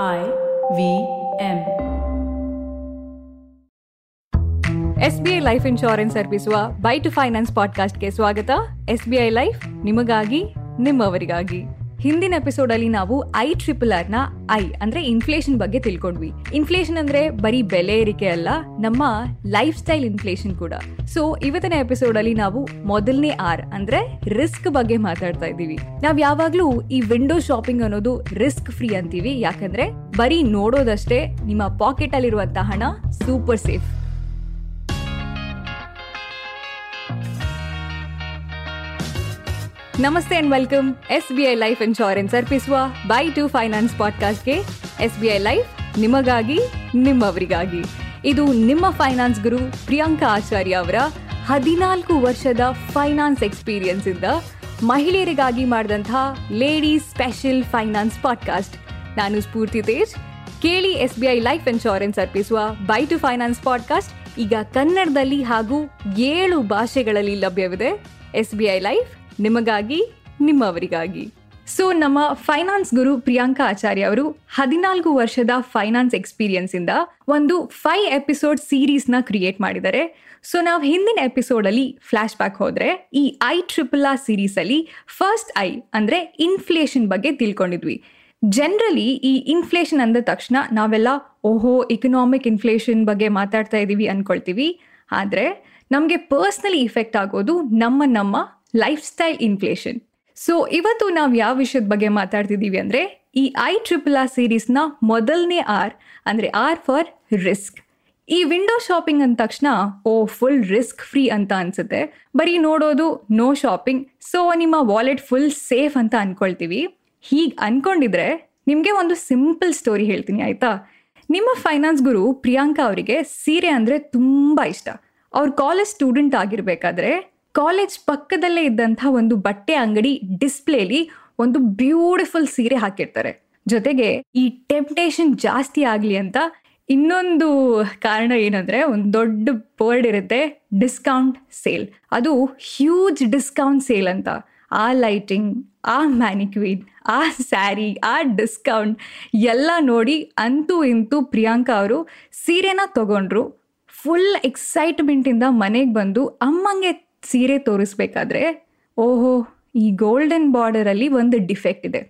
I V M S B I life insurance ಅರ್ಪಿಸುವ bye to finance ಪಾಡ್ಕಾಸ್ಟ್ಗೆ ಸ್ವಾಗತ. S B I life ನಿಮಗಾಗಿ, ನಿಮ್ಮವರಿಗಾಗಿ. ಹಿಂದಿನ ಎಪಿಸೋಡ್ ಅಲ್ಲಿ ನಾವು ಐ ಟ್ರಿಪಲ್ ಆರ್ನ ಐ ಅಂದ್ರೆ ಇನ್ಫ್ಲೇಷನ್ ಬಗ್ಗೆ ತಿಳ್ಕೊಂಡ್ವಿ. ಇನ್ಫ್ಲೇಷನ್ ಅಂದ್ರೆ ಬರೀ ಬೆಲೆ ಏರಿಕೆ ಅಲ್ಲ, ನಮ್ಮ ಲೈಫ್ ಸ್ಟೈಲ್ ಇನ್ಫ್ಲೇಷನ್ ಕೂಡ. ಸೊ ಇವತ್ತಿನ ಎಪಿಸೋಡ್ ಅಲ್ಲಿ ನಾವು ಮೊದಲನೇ ಆರ್ ಅಂದ್ರೆ ರಿಸ್ಕ್ ಬಗ್ಗೆ ಮಾತಾಡ್ತಾ ಇದ್ದೀವಿ. ನಾವ್ ಯಾವಾಗ್ಲೂ ಈ ವಿಂಡೋ ಶಾಪಿಂಗ್ ಅನ್ನೋದು ರಿಸ್ಕ್ ಫ್ರೀ ಅಂತೀವಿ. ಯಾಕಂದ್ರೆ ಬರೀ ನೋಡೋದಷ್ಟೇ ನಿಮ್ಮ ಪಾಕೆಟ್ ಅಲ್ಲಿರುವಂತಹ ಹಣ ಸೂಪರ್ ಸೇಫ್ ನಮಸ್ತೆ and welcome S B I life insurance ಅರ್ಪಿಸುವ ಬೈ ಟು ಫೈನಾನ್ಸ್ ಪಾಡ್ಕಾಸ್ಟ್ಗೆ ಎಸ್ ಬಿ ಐ ಲೈಫ್ ನಿಮಗಾಗಿ, ನಿಮ್ಮವರಿಗಾಗಿ. ಇದು ನಿಮ್ಮ ಫೈನಾನ್ಸ್ ಗುರು ಪ್ರಿಯಾಂಕಾ ಆಚಾರ್ಯ ಅವರ ಹದಿನಾಲ್ಕು ವರ್ಷದ ಫೈನಾನ್ಸ್ ಎಕ್ಸ್ಪೀರಿಯನ್ಸ್ ಇಂದ ಮಹಿಳೆಯರಿಗಾಗಿ ಮಾಡಿದಂತಹ ಲೇಡೀಸ್ ಸ್ಪೆಷಲ್ ಫೈನಾನ್ಸ್ ಪಾಡ್ಕಾಸ್ಟ್ ನಾನು ಸ್ಫೂರ್ತಿ ತೇಜ್. ಕೇಳಿ S B I life insurance ಅರ್ಪಿಸುವ ಬೈ ಟು ಫೈನಾನ್ಸ್ ಪಾಡ್ಕಾಸ್ಟ್ ಈಗ ಕನ್ನಡದಲ್ಲಿ ಹಾಗೂ ಏಳು ಭಾಷೆಗಳಲ್ಲಿ ಲಭ್ಯವಿದೆ. ಎಸ್ ಬಿ ಐ ಲೈಫ್ ನಿಮಗಾಗಿ, ನಿಮ್ಮವರಿಗಾಗಿ. ಸೊ ನಮ್ಮ ಫೈನಾನ್ಸ್ ಗುರು ಪ್ರಿಯಾಂಕಾ ಆಚಾರ್ಯ ಅವರು ಹದಿನಾಲ್ಕು ವರ್ಷದ ಫೈನಾನ್ಸ್ ಎಕ್ಸ್ಪೀರಿಯನ್ಸ್ ಇಂದ ಒಂದು ಫೈವ್ ಎಪಿಸೋಡ್ ಸೀರೀಸ್ನ ಕ್ರಿಯೇಟ್ ಮಾಡಿದ್ದಾರೆ. ಸೊ ನಾವು ಹಿಂದಿನ ಎಪಿಸೋಡ್ ಅಲ್ಲಿ ಫ್ಲಾಶ್ ಬ್ಯಾಕ್ ಹೋದ್ರೆ ಈ ಐ ಟ್ರಿಪಲ್ ಆರ್ ಸೀರೀಸ್ ಅಲ್ಲಿ ಫಸ್ಟ್ ಐ ಅಂದ್ರೆ ಇನ್ಫ್ಲೇಷನ್ ಬಗ್ಗೆ ತಿಳ್ಕೊಂಡಿದ್ವಿ. ಜನರಲಿ ಈ ಇನ್ಫ್ಲೇಷನ್ ಅಂದ ತಕ್ಷಣ ನಾವೆಲ್ಲ, ಓಹೋ ಇಕನಾಮಿಕ್ ಇನ್ಫ್ಲೇಷನ್ ಬಗ್ಗೆ ಮಾತಾಡ್ತಾ ಇದ್ದೀವಿ ಅನ್ಕೊಳ್ತೀವಿ. ಆದರೆ, ನಮಗೆ ಪರ್ಸ್ನಲಿ ಇಫೆಕ್ಟ್ ಆಗೋದು ನಮ್ಮ ನಮ್ಮ ಲೈಫ್ ಸ್ಟೈಲ್ ಇನ್ಫ್ಲೇಷನ್ ಸೊ ಇವತ್ತು ನಾವು ಯಾವ ವಿಷಯದ ಬಗ್ಗೆ ಮಾತಾಡ್ತಿದ್ದೀವಿ ಅಂದರೆ, ಈ ಐ ಟ್ರಿಪಲ್ ಆರ್ ಸೀರೀಸ್ನ ಮೊದಲನೇ ಆರ್ ಅಂದರೆ ಆರ್ ಫಾರ್ ರಿಸ್ಕ್ ಈ ವಿಂಡೋ ಶಾಪಿಂಗ್ ಅಂದ ತಕ್ಷಣ, ಓ ಫುಲ್ ರಿಸ್ಕ್ ಫ್ರೀ ಅಂತ ಅನ್ಸುತ್ತೆ. ಬರೀ ನೋಡೋದು ನೋ ಶಾಪಿಂಗ್ ಸೊ ನಿಮ್ಮ ವಾಲೆಟ್ ಫುಲ್ ಸೇಫ್ ಅಂತ ಅಂದ್ಕೊಳ್ತೀವಿ ಹೀಗೆ ಅನ್ಕೊಂಡಿದ್ರೆ, ನಿಮಗೆ ಒಂದು ಸಿಂಪಲ್ ಸ್ಟೋರಿ ಹೇಳ್ತೀನಿ, ಆಯಿತಾ? ನಿಮ್ಮ ಫೈನಾನ್ಸ್ ಗುರು ಪ್ರಿಯಾಂಕಾ ಅವರಿಗೆ ಸೀರೆ ಅಂದರೆ ತುಂಬ ಇಷ್ಟ. ಅವ್ರ ಕಾಲೇಜ್ ಸ್ಟೂಡೆಂಟ್ ಆಗಿರ್ಬೇಕಾದ್ರೆ ಕಾಲೇಜ್ ಪಕ್ಕದಲ್ಲೇ ಇದ್ದಂಥ ಒಂದು ಬಟ್ಟೆ ಅಂಗಡಿ ಡಿಸ್ಪ್ಲೇಲಿ ಒಂದು ಬ್ಯೂಟಿಫುಲ್ ಸೀರೆ ಹಾಕಿರ್ತಾರೆ. ಜೊತೆಗೆ ಈ ಟೆಂಪ್ಟೇಷನ್ ಜಾಸ್ತಿ ಆಗಲಿ ಅಂತ ಇನ್ನೊಂದು ಕಾರಣ ಏನಂದ್ರೆ ಒಂದು ದೊಡ್ಡ ಬೋರ್ಡ್ ಇರುತ್ತೆ, ಡಿಸ್ಕೌಂಟ್ ಸೇಲ್. ಅದು ಹ್ಯೂಜ್ ಡಿಸ್ಕೌಂಟ್ ಸೇಲ್ ಅಂತ. ಆ ಲೈಟಿಂಗ್, ಆ ಮ್ಯಾನಿಕ್ವೀನ್, ಆ ಸ್ಯಾರಿ, ಆ ಡಿಸ್ಕೌಂಟ್ ಎಲ್ಲ ನೋಡಿ ಅಂತೂ ಇಂತೂ ಪ್ರಿಯಾಂಕಾ ಅವರು ಸೀರೆನ ತಗೊಂಡ್ರು. ಫುಲ್ ಎಕ್ಸೈಟ್ಮೆಂಟಿಂದ ಮನೆಗೆ ಬಂದು ಅಮ್ಮಂಗೆ ಸೀರೆ ತೋರಿಸ್ಬೇಕಾದ್ರೆ, ಓಹೋ, ಈ ಗೋಲ್ಡನ್ ಬಾರ್ಡರಲ್ಲಿ ಒಂದು ಡಿಫೆಕ್ಟ್ ಇದೆ.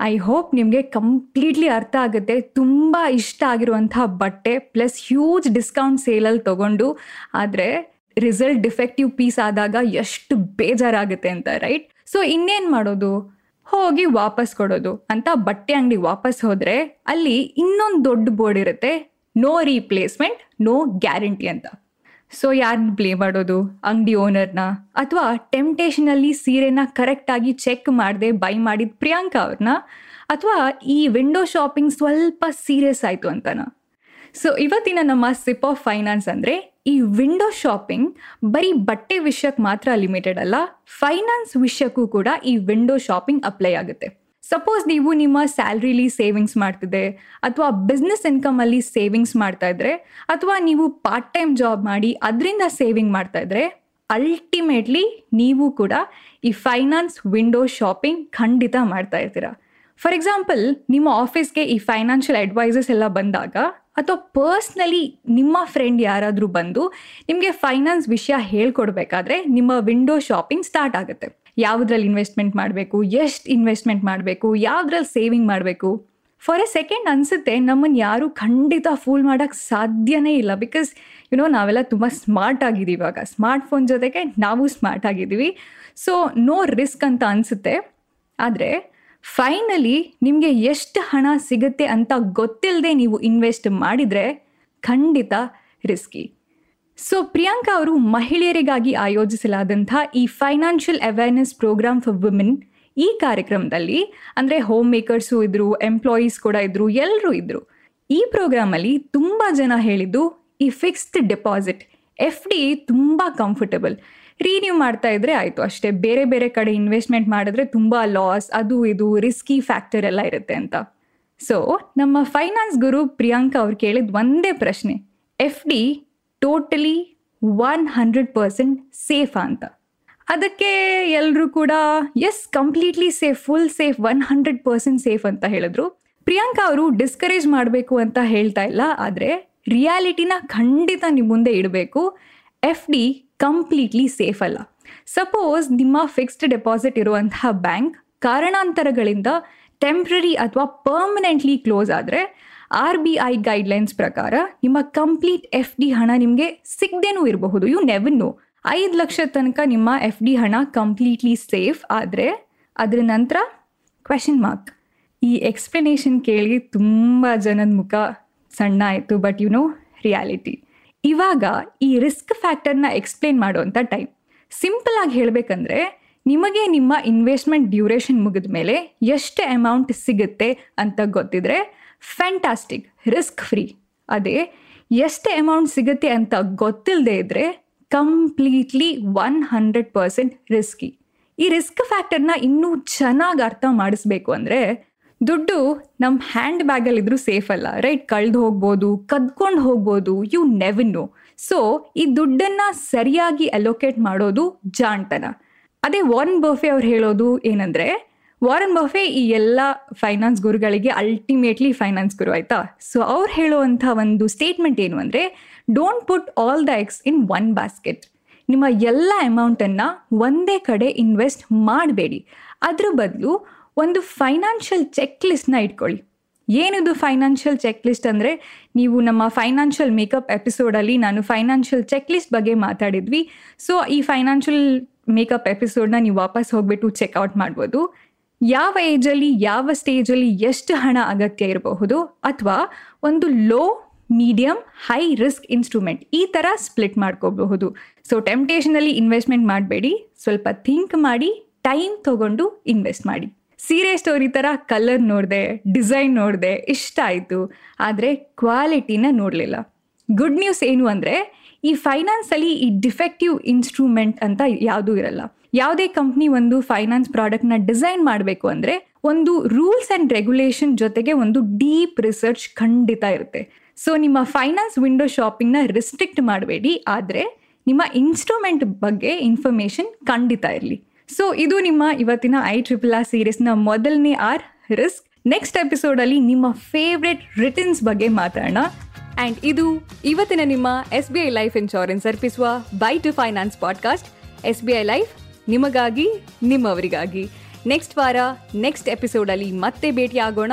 ಐ ಹೋಪ್ ನಿಮಗೆ ಕಂಪ್ಲೀಟ್ಲಿ ಅರ್ಥ ಆಗುತ್ತೆ. ತುಂಬ ಇಷ್ಟ ಆಗಿರುವಂಥ ಬಟ್ಟೆ ಪ್ಲಸ್ ಹ್ಯೂಜ್ ಡಿಸ್ಕೌಂಟ್ ಸೇಲಲ್ಲಿ ತಗೊಂಡು, ಆದರೆ ರಿಸಲ್ಟ್ ಡಿಫೆಕ್ಟಿವ್ ಪೀಸ್ ಆದಾಗ ಎಷ್ಟು ಬೇಜಾರಾಗುತ್ತೆ ಅಂತ ರೈಟ್ ಸೊ ಇನ್ನೇನು ಮಾಡೋದು? ಹೋಗಿ ವಾಪಸ್ ಕೊಡೋದು. ಅಂತ ಬಟ್ಟೆ ಅಂಗಡಿ ವಾಪಸ್ ಹೋದರೆ, ಅಲ್ಲಿ ಇನ್ನೊಂದು ದೊಡ್ಡ ಬೋರ್ಡ್ ಇರುತ್ತೆ ನೋ ರೀಪ್ಲೇಸ್ಮೆಂಟ್ ನೋ ಗ್ಯಾರಂಟಿ ಅಂತ. ಸೊ ಯಾರನ್ನ ಪ್ಲೇ ಮಾಡೋದು? ಅಂಗಡಿ ಓನರ್ನ ಅಥವಾ ಟೆಂಪ್ಟೇಷನಲ್ಲಿ ಸೀರೆನ ಕರೆಕ್ಟಾಗಿ ಚೆಕ್ ಮಾಡದೆ ಬೈ ಮಾಡಿದ ಪ್ರಿಯಾಂಕಾ ಅವ್ರನ್ನ ಅಥವಾ ಈ ವಿಂಡೋ ಶಾಪಿಂಗ್ ಸ್ವಲ್ಪ ಸೀರಿಯಸ್ ಆಯಿತು ಅಂತನ? ಸೊ ಇವತ್ತಿನ ನಮ್ಮ ಸಿಪ್ ಆಫ್ ಫೈನಾನ್ಸ್ ಅಂದರೆ ಈ ವಿಂಡೋ ಶಾಪಿಂಗ್ ಬರೀ ಬಟ್ಟೆ ವಿಷಯಕ್ಕೆ ಮಾತ್ರ ಲಿಮಿಟೆಡ್ ಅಲ್ಲ ಫೈನಾನ್ಸ್ ವಿಷಯಕ್ಕೂ ಕೂಡ ಈ ವಿಂಡೋ ಶಾಪಿಂಗ್ ಅಪ್ಲೈ ಆಗುತ್ತೆ. ಸಪೋಸ್ ನೀವು ನಿಮ್ಮ ಸ್ಯಾಲ್ರಿಲಿ ಸೇವಿಂಗ್ಸ್ ಮಾಡ್ತಿದ್ದೆ ಅಥವಾ ಬಿಸ್ನೆಸ್ ಇನ್ಕಮಲ್ಲಿ ಸೇವಿಂಗ್ಸ್ ಮಾಡ್ತಾ ಇದ್ರೆ, ಅಥವಾ ನೀವು ಪಾರ್ಟ್ ಟೈಮ್ ಜಾಬ್ ಮಾಡಿ ಅದರಿಂದ ಸೇವಿಂಗ್ ಮಾಡ್ತಾ ಇದ್ರೆ ಅಲ್ಟಿಮೇಟ್ಲಿ ನೀವು ಕೂಡ ಈ ಫೈನಾನ್ಸ್ ವಿಂಡೋ ಶಾಪಿಂಗ್ ಖಂಡಿತ ಮಾಡ್ತಾ ಇರ್ತೀರಾ. ಫಾರ್ ಎಕ್ಸಾಂಪಲ್ ನಿಮ್ಮ ಆಫೀಸ್ಗೆ ಈ ಫೈನಾನ್ಷಿಯಲ್ ಅಡ್ವೈಸಸ್ ಎಲ್ಲ ಬಂದಾಗ, ಅಥವಾ ಪರ್ಸ್ನಲಿ ನಿಮ್ಮ ಫ್ರೆಂಡ್ ಯಾರಾದರೂ ಬಂದು ನಿಮಗೆ ಫೈನಾನ್ಸ್ ವಿಷಯ ಹೇಳ್ಕೊಡ್ಬೇಕಾದ್ರೆ ನಿಮ್ಮ ವಿಂಡೋ ಶಾಪಿಂಗ್ ಸ್ಟಾರ್ಟ್ ಆಗುತ್ತೆ. ಯಾವುದ್ರಲ್ಲಿ ಇನ್ವೆಸ್ಟ್ಮೆಂಟ್ ಮಾಡಬೇಕು, ಎಷ್ಟು ಇನ್ವೆಸ್ಟ್ಮೆಂಟ್ ಮಾಡಬೇಕು, ಯಾವುದ್ರಲ್ಲಿ ಸೇವಿಂಗ್ ಮಾಡಬೇಕು. ಫಾರ್ ಎ ಸೆಕೆಂಡ್ ಅನಿಸುತ್ತೆ ನಮ್ಮನ್ನು ಯಾರು ಖಂಡಿತ ಫೂಲ್ ಮಾಡೋಕ್ಕೆ ಸಾಧ್ಯನೇ ಇಲ್ಲ. ಬಿಕಾಸ್ ಯುನೋ ನಾವೆಲ್ಲ ತುಂಬ ಸ್ಮಾರ್ಟ್ ಆಗಿದ್ದೀವಿ ಇವಾಗ. ಸ್ಮಾರ್ಟ್ ಫೋನ್ ಜೊತೆಗೆ ನಾವು ಸ್ಮಾರ್ಟ್ ಆಗಿದ್ದೀವಿ. ಸೊ ನೋ ರಿಸ್ಕ್ ಅಂತ ಅನಿಸುತ್ತೆ. ಆದರೆ ಫೈನಲಿ ನಿಮಗೆ ಎಷ್ಟು ಹಣ ಸಿಗುತ್ತೆ ಅಂತ ಗೊತ್ತಿಲ್ಲದೆ ನೀವು ಇನ್ವೆಸ್ಟ್ ಮಾಡಿದರೆ ಖಂಡಿತ ರಿಸ್ಕಿ ಸೊ ಪ್ರಿಯಾಂಕಾ ಅವರು ಮಹಿಳೆಯರಿಗಾಗಿ ಆಯೋಜಿಸಲಾದಂಥ ಈ financial awareness program for women ಈ ಕಾರ್ಯಕ್ರಮದಲ್ಲಿ ಅಂದರೆ ಹೋಮ್ ಮೇಕರ್ಸು ಇದ್ರು ಎಂಪ್ಲಾಯೀಸ್ ಕೂಡ ಇದ್ರು ಎಲ್ಲರೂ ಇದ್ರು. ಈ ಪ್ರೋಗ್ರಾಮಲ್ಲಿ ತುಂಬ ಜನ ಹೇಳಿದ್ದು ಈ ಫಿಕ್ಸ್ಡ್ ಡೆಪಾಸಿಟ್ ಎಫ್ ಡಿ ತುಂಬ ಕಂಫರ್ಟಬಲ್ ರೀನ್ಯೂ ಮಾಡ್ತಾ ಇದ್ರೆ ಆಯಿತು ಅಷ್ಟೇ. ಬೇರೆ ಬೇರೆ ಕಡೆ ಇನ್ವೆಸ್ಟ್ಮೆಂಟ್ ಮಾಡಿದ್ರೆ ತುಂಬ ಲಾಸ್ ಅದು ಇದು ರಿಸ್ಕಿ ಫ್ಯಾಕ್ಟರ್ ಎಲ್ಲ ಇರುತ್ತೆ ಅಂತ. ಸೊ ನಮ್ಮ ಫೈನಾನ್ಸ್ ಗುರು ಪ್ರಿಯಾಂಕಾ ಅವ್ರು ಕೇಳಿದ ಒಂದೇ ಪ್ರಶ್ನೆ F D totally one hundred percent safe ಅಂತ. ಅದಕ್ಕೆ ಎಲ್ಲರೂ ಕೂಡ yes completely safe full safe one hundred percent safe ಅಂತ ಹೇಳಿದ್ರು. ಪ್ರಿಯಾಂಕಾ ಅವರು ಡಿಸ್ಕರೇಜ್ ಮಾಡಬೇಕು ಅಂತ ಹೇಳ್ತಾ ಇಲ್ಲ, ಆದರೆ ರಿಯಾಲಿಟಿನ ಖಂಡಿತ ನಿಮ್ಮ ಮುಂದೆ ಇಡಬೇಕು. ಎಫ್ ಡಿ ಕಂಪ್ಲೀಟ್ಲಿ ಸೇಫ್ ಅಲ್ಲ. ಸಪೋಸ್ ನಿಮ್ಮ ಫಿಕ್ಸ್ಡ್ ಡೆಪಾಸಿಟ್ ಇರುವಂತಹ ಬ್ಯಾಂಕ್ ಕಾರಣಾಂತರಗಳಿಂದ ಟೆಂಪ್ರರಿ ಅಥವಾ ಪರ್ಮನೆಂಟ್ಲಿ ಕ್ಲೋಸ್ ಆದರೆ ಆರ್ ಬಿ ಐ ಗೈಡ್ಲೈನ್ಸ್ ಪ್ರಕಾರ ನಿಮ್ಮ ಕಂಪ್ಲೀಟ್ ಎಫ್ ಡಿ ಹಣ ನಿಮಗೆ ಸಿಗದೇನೂ ಇರಬಹುದು. ಯು ನೆವನ್ ನೋ ಐದು ಲಕ್ಷ ತನಕ ನಿಮ್ಮ ಎಫ್ ಡಿ ಹಣ ಕಂಪ್ಲೀಟ್ಲಿ ಸೇಫ್ ಆದರೆ ಅದರ ನಂತರ ಕ್ವೆಶನ್ ಮಾರ್ಕ್ ಈ ಎಕ್ಸ್ಪ್ಲನೇಷನ್ ಕೇಳಿ ತುಂಬ ಜನದ ಮುಖ ಸಣ್ಣ ಆಯಿತು ಬಟ್ ಯು ನೋ ರಿಯಾಲಿಟಿ ಇವಾಗ ಈ ರಿಸ್ಕ್ ಫ್ಯಾಕ್ಟರ್ನ ಎಕ್ಸ್ಪ್ಲೇನ್ ಮಾಡುವಂಥ ಟೈಮ್ ಸಿಂಪಲ್ ಆಗಿ ಹೇಳಬೇಕಂದ್ರೆ ನಿಮಗೆ ನಿಮ್ಮ ಇನ್ವೆಸ್ಟ್ಮೆಂಟ್ ಡ್ಯೂರೇಷನ್ ಮುಗಿದ ಮೇಲೆ ಎಷ್ಟು ಅಮೌಂಟ್ ಸಿಗುತ್ತೆ ಅಂತ ಗೊತ್ತಿದ್ರೆ ಫ್ಯಾಂಟಾಸ್ಟಿಕ್ ರಿಸ್ಕ್ ಫ್ರೀ ಅದೇ ಎಷ್ಟು ಅಮೌಂಟ್ ಸಿಗುತ್ತೆ ಅಂತ ಗೊತ್ತಿಲ್ಲದೆ ಇದ್ದರೆ completely one hundred percent risky ಈ ರಿಸ್ಕ್ ಫ್ಯಾಕ್ಟರ್ನ ಇನ್ನೂ ಚೆನ್ನಾಗಿ ಅರ್ಥ ಮಾಡಿಸ್ಬೇಕು ಅಂದರೆ ದುಡ್ಡು ನಮ್ಮ ಹ್ಯಾಂಡ್ ಬ್ಯಾಗಲ್ಲಿದ್ರೂ ಸೇಫ್ ಅಲ್ಲ ರೈಟ್ ಕಳೆದು ಹೋಗ್ಬೋದು, ಕದ್ಕೊಂಡು ಹೋಗ್ಬೋದು ಯು ನೆವನ್ ನೋ ಸೊ ಈ ದುಡ್ಡನ್ನು ಸರಿಯಾಗಿ ಅಲೋಕೇಟ್ ಮಾಡೋದು ಜಾಣ್ತನ. ಅದೇ ವಾರನ್ ಬಫೆ ಅವ್ರು ಹೇಳೋದು ಏನಂದರೆ ವಾರನ್ ಬಫೆ ಈ ಎಲ್ಲ ಫೈನಾನ್ಸ್ ಗುರುಗಳಿಗೆ ಅಲ್ಟಿಮೇಟ್ಲಿ ಫೈನಾನ್ಸ್ ಗುರು ಆಯ್ತಾ? ಸೊ ಅವ್ರು ಹೇಳುವಂಥ ಒಂದು ಸ್ಟೇಟ್ಮೆಂಟ್ ಏನು ಅಂದರೆ don't put all the eggs in one basket ನಿಮ್ಮ ಎಲ್ಲ ಅಮೌಂಟನ್ನು ಒಂದೇ ಕಡೆ ಇನ್ವೆಸ್ಟ್ ಮಾಡಬೇಡಿ. ಅದ್ರ ಬದಲು ಒಂದು ಫೈನಾನ್ಷಿಯಲ್ ಚೆಕ್ ಲಿಸ್ಟ್ನ ಇಟ್ಕೊಳ್ಳಿ. ಏನಿದು ಫೈನಾನ್ಷಿಯಲ್ ಚೆಕ್ ಲಿಸ್ಟ್ ಅಂದರೆ, ನೀವು ನಮ್ಮ ಫೈನಾನ್ಷಿಯಲ್ ಮೇಕಪ್ ಎಪಿಸೋಡಲ್ಲಿ ನಾನು ಫೈನಾನ್ಷಿಯಲ್ ಚೆಕ್ ಲಿಸ್ಟ್ ಬಗ್ಗೆ ಮಾತಾಡಿದ್ವಿ. ಸೊ ಈ ಫೈನಾನ್ಷಿಯಲ್ ಮೇಕಪ್ ಎಪಿಸೋಡ್ನ ನೀವು ವಾಪಸ್ ಹೋಗ್ಬಿಟ್ಟು ಚೆಕ್ಔಟ್ ಮಾಡ್ಬೋದು. ಯಾವ ಏಜಲ್ಲಿ ಯಾವ ಸ್ಟೇಜಲ್ಲಿ ಎಷ್ಟು ಹಣ ಅಗತ್ಯ ಇರಬಹುದು ಅಥವಾ ಒಂದು low medium high risk instrument ಈ ಥರ ಸ್ಪ್ಲಿಟ್ ಮಾಡ್ಕೋಬಹುದು. ಸೊ ಟೆಂಪ್ಟೇಷನಲ್ಲಿ ಇನ್ವೆಸ್ಟ್ಮೆಂಟ್ ಮಾಡಬೇಡಿ. ಸ್ವಲ್ಪ ಥಿಂಕ್ ಮಾಡಿ ಟೈಮ್ ತಗೊಂಡು ಇನ್ವೆಸ್ಟ್ ಮಾಡಿ. ಸೀರೆ ಸ್ಟೋರಿ ಥರ ಕಲರ್ ನೋಡಿದೆ ಡಿಸೈನ್ ನೋಡಿದೆ, ಇಷ್ಟ ಆಯಿತು. ಆದರೆ ಕ್ವಾಲಿಟಿನ ನೋಡಲಿಲ್ಲ. ಗುಡ್ ನ್ಯೂಸ್ ಏನು ಅಂದರೆ ಈ ಫೈನಾನ್ಸಲ್ಲಿ ಈ ಡಿಫೆಕ್ಟಿವ್ ಇನ್ಸ್ಟ್ರೂಮೆಂಟ್ ಅಂತ ಯಾವುದೂ ಇರಲ್ಲ. ಯಾವುದೇ ಕಂಪ್ನಿ ಒಂದು ಫೈನಾನ್ಸ್ ಪ್ರಾಡಕ್ಟ್ನ ಡಿಸೈನ್ ಮಾಡಬೇಕು ಅಂದರೆ ಒಂದು ರೂಲ್ಸ್ ಆ್ಯಂಡ್ ರೆಗ್ಯುಲೇಷನ್ ಜೊತೆಗೆ ಒಂದು ಡೀಪ್ ರಿಸರ್ಚ್ ಖಂಡಿತ ಇರುತ್ತೆ. ಸೊ ನಿಮ್ಮ ಫೈನಾನ್ಸ್ ವಿಂಡೋ ಶಾಪಿಂಗ್ನ ರಿಸ್ಟ್ರಿಕ್ಟ್ ಮಾಡಬೇಡಿ. ಆದರೆ ನಿಮ್ಮ ಇನ್ಸ್ಟ್ರೂಮೆಂಟ್ ಬಗ್ಗೆ ಇನ್ಫಾರ್ಮೇಷನ್ ಖಂಡಿತ ಇರಲಿ. ಸೊ ಇದು ನಿಮ್ಮ ಇವತ್ತಿನ ಐ ಟ್ರಿಪಲ್ ಆರ್ ಸೀರೀಸ್ನ ಮೊದಲನೇ ಆರ್ ರಿಸ್ಕ್ ನೆಕ್ಸ್ಟ್ ಎಪಿಸೋಡಲ್ಲಿ ನಿಮ್ಮ ಫೇವ್ರೆಟ್ ರಿಟರ್ನ್ಸ್ ಬಗ್ಗೆ ಮಾತಾಡೋಣ. ಆ್ಯಂಡ್ ಇದು ಇವತ್ತಿನ ನಿಮ್ಮ S B I life insurance ಅರ್ಪಿಸುವ bye to finance podcast S B I life ನಿಮಗಾಗಿ, ನಿಮ್ಮವರಿಗಾಗಿ. ನೆಕ್ಸ್ಟ್ ವಾರ ನೆಕ್ಸ್ಟ್ ಎಪಿಸೋಡಲ್ಲಿ ಮತ್ತೆ ಭೇಟಿ ಆಗೋಣ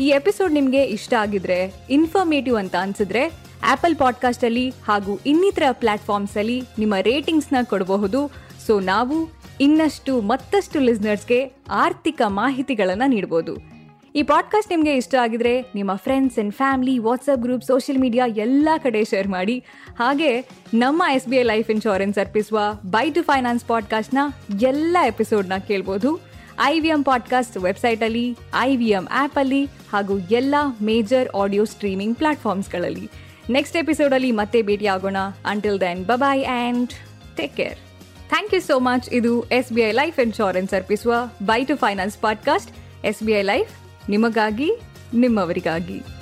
ಈ ಎಪಿಸೋಡ್ ನಿಮಗೆ ಇಷ್ಟ ಆಗಿದ್ರೆ ಇನ್ಫಾರ್ಮೇಟಿವ್ ಅಂತ ಅನ್ಸಿದ್ರೆ ಆಪಲ್ ಪಾಡ್ಕಾಸ್ಟಲ್ಲಿ ಹಾಗೂ ಇನ್ನಿತರ ಪ್ಲಾಟ್ಫಾರ್ಮ್ಸಲ್ಲಿ ನಿಮ್ಮ ರೇಟಿಂಗ್ಸ್ನ ಕೊಡಬಹುದು. ಸೊ ನಾವು ಇನ್ನಷ್ಟು ಮತ್ತಷ್ಟು ಲಿಸ್ನರ್ಸ್ಗೆ ಆರ್ಥಿಕ ಮಾಹಿತಿಗಳನ್ನು ನೀಡ್ಬೋದು. ಈ ಪಾಡ್ಕಾಸ್ಟ್ ನಿಮಗೆ ಇಷ್ಟ ಆಗಿದ್ರೆ ನಿಮ್ಮ friends and family WhatsApp group social media ಎಲ್ಲ ಕಡೆ ಶೇರ್ ಮಾಡಿ. ಹಾಗೆ ನಮ್ಮ S B I life insurance ಅರ್ಪಿಸುವ ಬೈ ಟು ಫೈನಾನ್ಸ್ ಪಾಡ್ಕಾಸ್ಟ್ನ ಎಲ್ಲ ಎಪಿಸೋಡ್ನ ಕೇಳ್ಬೋದು. ಐ ವಿ ಎಂ ಪಾಡ್ಕಾಸ್ಟ್ ವೆಬ್ಸೈಟಲ್ಲಿ ಐ ವಿ ಎಂ ಆ್ಯಪಲ್ಲಿ ಹಾಗೂ ಎಲ್ಲ ಮೇಜರ್ ಆಡಿಯೋ ಸ್ಟ್ರೀಮಿಂಗ್ ಪ್ಲಾಟ್ಫಾರ್ಮ್ಸ್ಗಳಲ್ಲಿ ನೆಕ್ಸ್ಟ್ ಎಪಿಸೋಡಲ್ಲಿ ಮತ್ತೆ ಭೇಟಿ ಆಗೋಣ. Until then bye bye and take care thank you so much ಇದು S B I life insurance ಅರ್ಪಿಸುವ bye to finance podcast S B I life ನಿಮಗಾಗಿ ನಿಮ್ಮವರಿಗಾಗಿ.